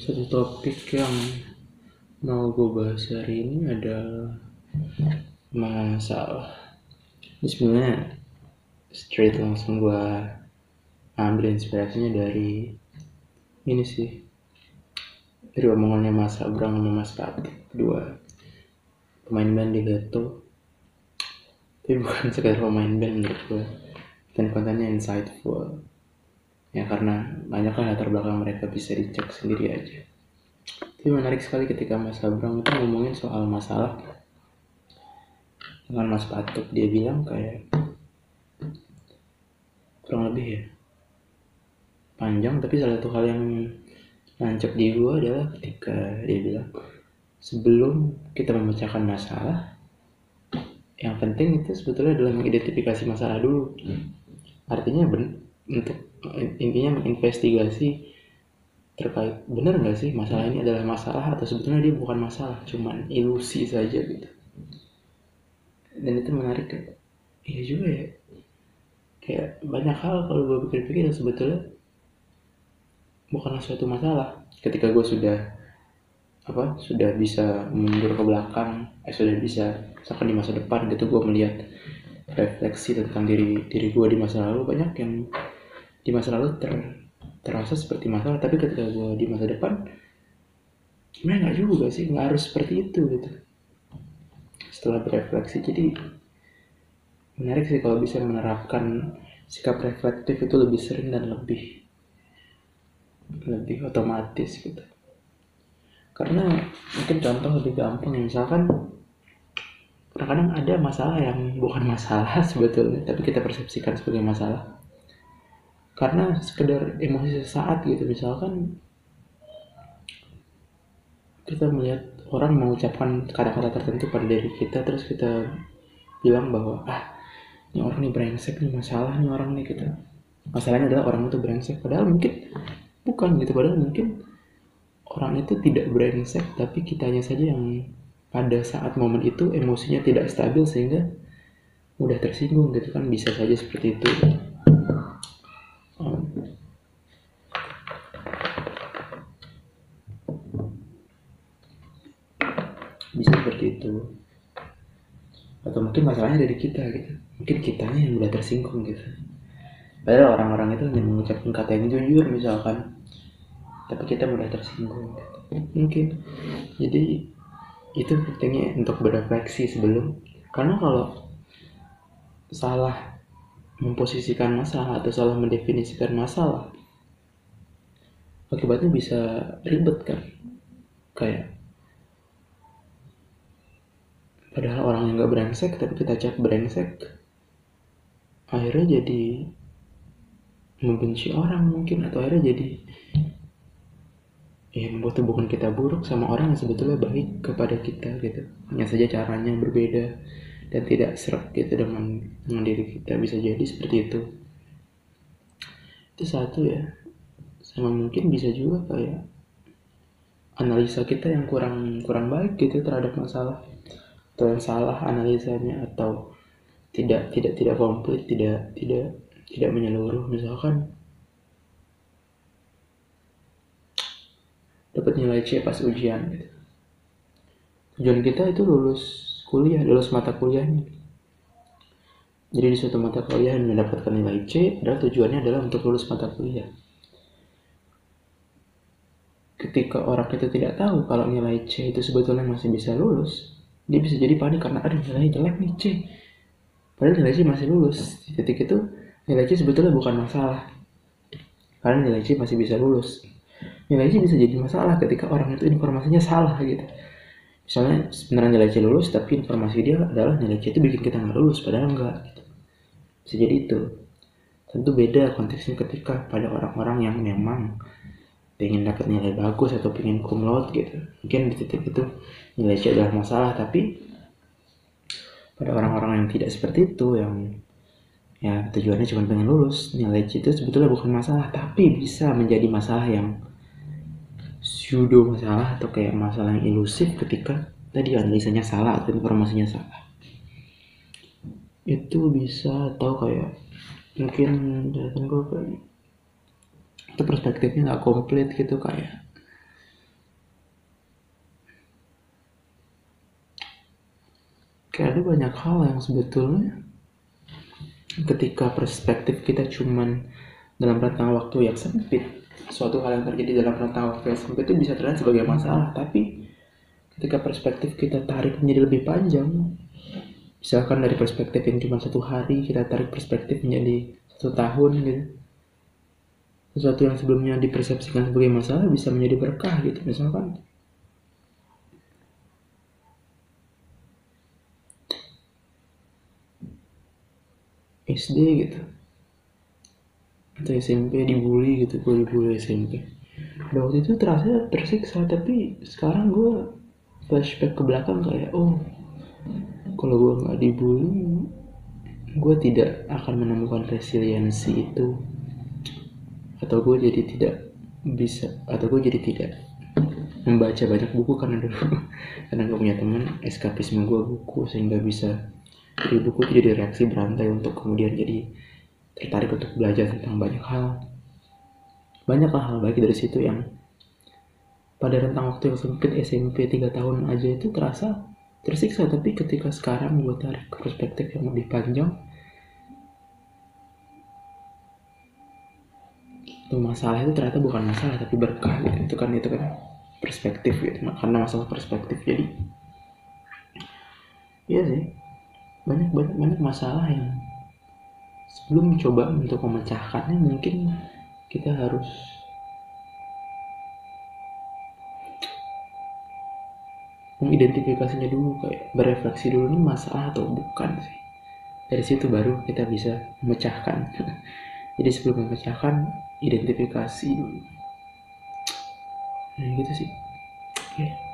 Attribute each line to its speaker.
Speaker 1: satu topik yang mau gue bahas hari ini adalah masalah. Ini sebenarnya straight langsung gue ambil inspirasinya dari ini sih. Dari omongannya Mas Abrang sama Mas Pati dua pemain band di Leto tapi bukan sekedar pemain band menurut gue dan kontennya insightful ya karena banyak kan latar belakang mereka bisa dicek sendiri aja. Tapi menarik sekali ketika Mas Abrang itu ngomongin soal masalah dengan Mas Patuk dia bilang kayak kurang lebih ya panjang tapi salah satu hal yang nancep di gua adalah ketika dia bilang sebelum kita memecahkan masalah yang penting itu sebetulnya adalah mengidentifikasi masalah dulu. Artinya ben untuk intinya menginvestigasi terkait benar nggak sih masalah ini adalah masalah atau sebetulnya dia bukan masalah cuman ilusi saja gitu? Dan itu menarik kayak iya juga ya. Kayak banyak hal kalau gue pikir-pikir yang sebetulnya bukanlah suatu masalah. Ketika gue sudah apa sudah bisa mundur ke belakang eh sudah bisa misalkan di masa depan gitu gue melihat refleksi tentang diri diri gue di masa lalu banyak yang di masa lalu ter, terasa seperti masalah. Tapi ketika gue di masa depan sebenarnya nggak juga sih? Nggak harus seperti itu gitu. Setelah berefleksi jadi menarik sih kalau bisa menerapkan sikap reflektif itu lebih sering dan lebih lebih otomatis gitu. Karena mungkin contoh lebih gampang ya misalkan kadang-kadang ada masalah yang bukan masalah sebetulnya tapi kita persepsikan sebagai masalah karena sekedar emosi sesaat gitu. Misalkan kita melihat orang mengucapkan kata-kata tertentu pada diri kita terus kita bilang bahwa ah ini orang nih brengsek nih masalah nih orang nih kita masalahnya adalah orang itu brengsek. Padahal mungkin bukan gitu. Padahal mungkin orang itu tidak brengsek tapi kitanya saja yang pada saat momen itu emosinya tidak stabil sehingga mudah tersinggung gitu kan. Bisa saja seperti itu um, bisa seperti itu atau mungkin masalahnya dari kita gitu. Mungkin kitanya yang mudah tersinggung gitu. Padahal orang-orang itu hanya mengucapkan kata yang jujur misalkan. Tapi kita mudah tersinggung mungkin. Jadi itu pentingnya untuk berefleksi sebelum. Karena kalau salah memposisikan masalah atau salah mendefinisikan masalah akibatnya bisa ribet kan. Kayak padahal orang yang gak brengsek tapi kita cap brengsek akhirnya jadi membenci orang mungkin atau akhirnya jadi ya membuat hubungan kita buruk sama orang yang sebetulnya baik kepada kita gitu. Hanya saja caranya berbeda dan tidak serak gitu dengan dengan diri kita. Bisa jadi seperti itu. Itu satu ya. Sama mungkin bisa juga kayak analisa kita yang kurang kurang baik gitu terhadap masalah atau yang salah analisanya atau tidak tidak tidak komplit tidak tidak tidak menyeluruh misalkan dapat nilai C pas ujian gitu. Tujuan kita itu lulus kuliah, lulus mata kuliahnya. Jadi di suatu mata kuliah mendapatkan nilai C, adalah tujuannya adalah untuk lulus mata kuliah. Ketika orang itu tidak tahu kalau nilai C itu sebetulnya masih bisa lulus, dia bisa jadi panik karena ada nilai jelek nih C. Padahal nilai C masih lulus. Di titik itu nilai C sebetulnya bukan masalah. Karena nilai C masih bisa lulus nilai C bisa jadi masalah ketika orang itu informasinya salah gitu misalnya sebenarnya nilai C lulus tapi informasi dia adalah nilai C itu bikin kita nggak lulus padahal enggak gitu. bisa jadi itu tentu beda konteksnya ketika pada orang-orang yang memang pengen dapat nilai bagus atau pengen cum laude gitu. Mungkin di titik itu nilai C adalah masalah tapi pada orang-orang yang tidak seperti itu yang ya tujuannya cuma pengen lulus nilai C itu sebetulnya bukan masalah tapi bisa menjadi masalah yang pseudo masalah atau kayak masalah yang ilusif ketika tadi analisanya salah atau informasinya salah. Itu bisa atau kayak mungkin datang gue itu perspektifnya nggak komplit gitu kayak kayak ada banyak hal yang sebetulnya ketika perspektif kita cuman dalam rentang waktu yang sempit suatu hal yang terjadi dalam rentang waktu yang sempit itu bisa terlihat sebagai masalah. Tapi ketika perspektif kita tarik menjadi lebih panjang misalkan dari perspektif yang cuma satu hari kita tarik perspektif menjadi satu tahun gitu sesuatu yang sebelumnya dipersepsikan sebagai masalah bisa menjadi berkah gitu misalkan. SD gitu. Atau SMP dibully gitu gue dibully SMP dan waktu itu terasa tersiksa tapi sekarang gue flashback ke belakang kayak oh kalau gue nggak dibully gue tidak akan menemukan resiliensi itu atau gue jadi tidak bisa atau gue jadi tidak membaca banyak buku karena dulu. Karena gue punya teman eskapisme gue buku sehingga bisa dari buku itu jadi reaksi berantai untuk kemudian jadi tertarik untuk belajar tentang banyak hal. Banyak hal baik dari situ yang pada rentang waktu yang sempit SMP 3 tahun aja itu terasa tersiksa. Tapi ketika sekarang gue tarik perspektif yang lebih panjang itu masalah itu ternyata bukan masalah tapi berkah gitu. Itu kan itu kan perspektif gitu. Karena masalah perspektif jadi iya sih. Banyak banyak banyak masalah yang sebelum coba untuk memecahkannya mungkin kita harus mengidentifikasinya dulu kayak berefleksi dulu ini masalah atau bukan sih? Dari situ baru kita bisa memecahkan. Jadi sebelum memecahkan identifikasi dulu nah gitu sih oke okay.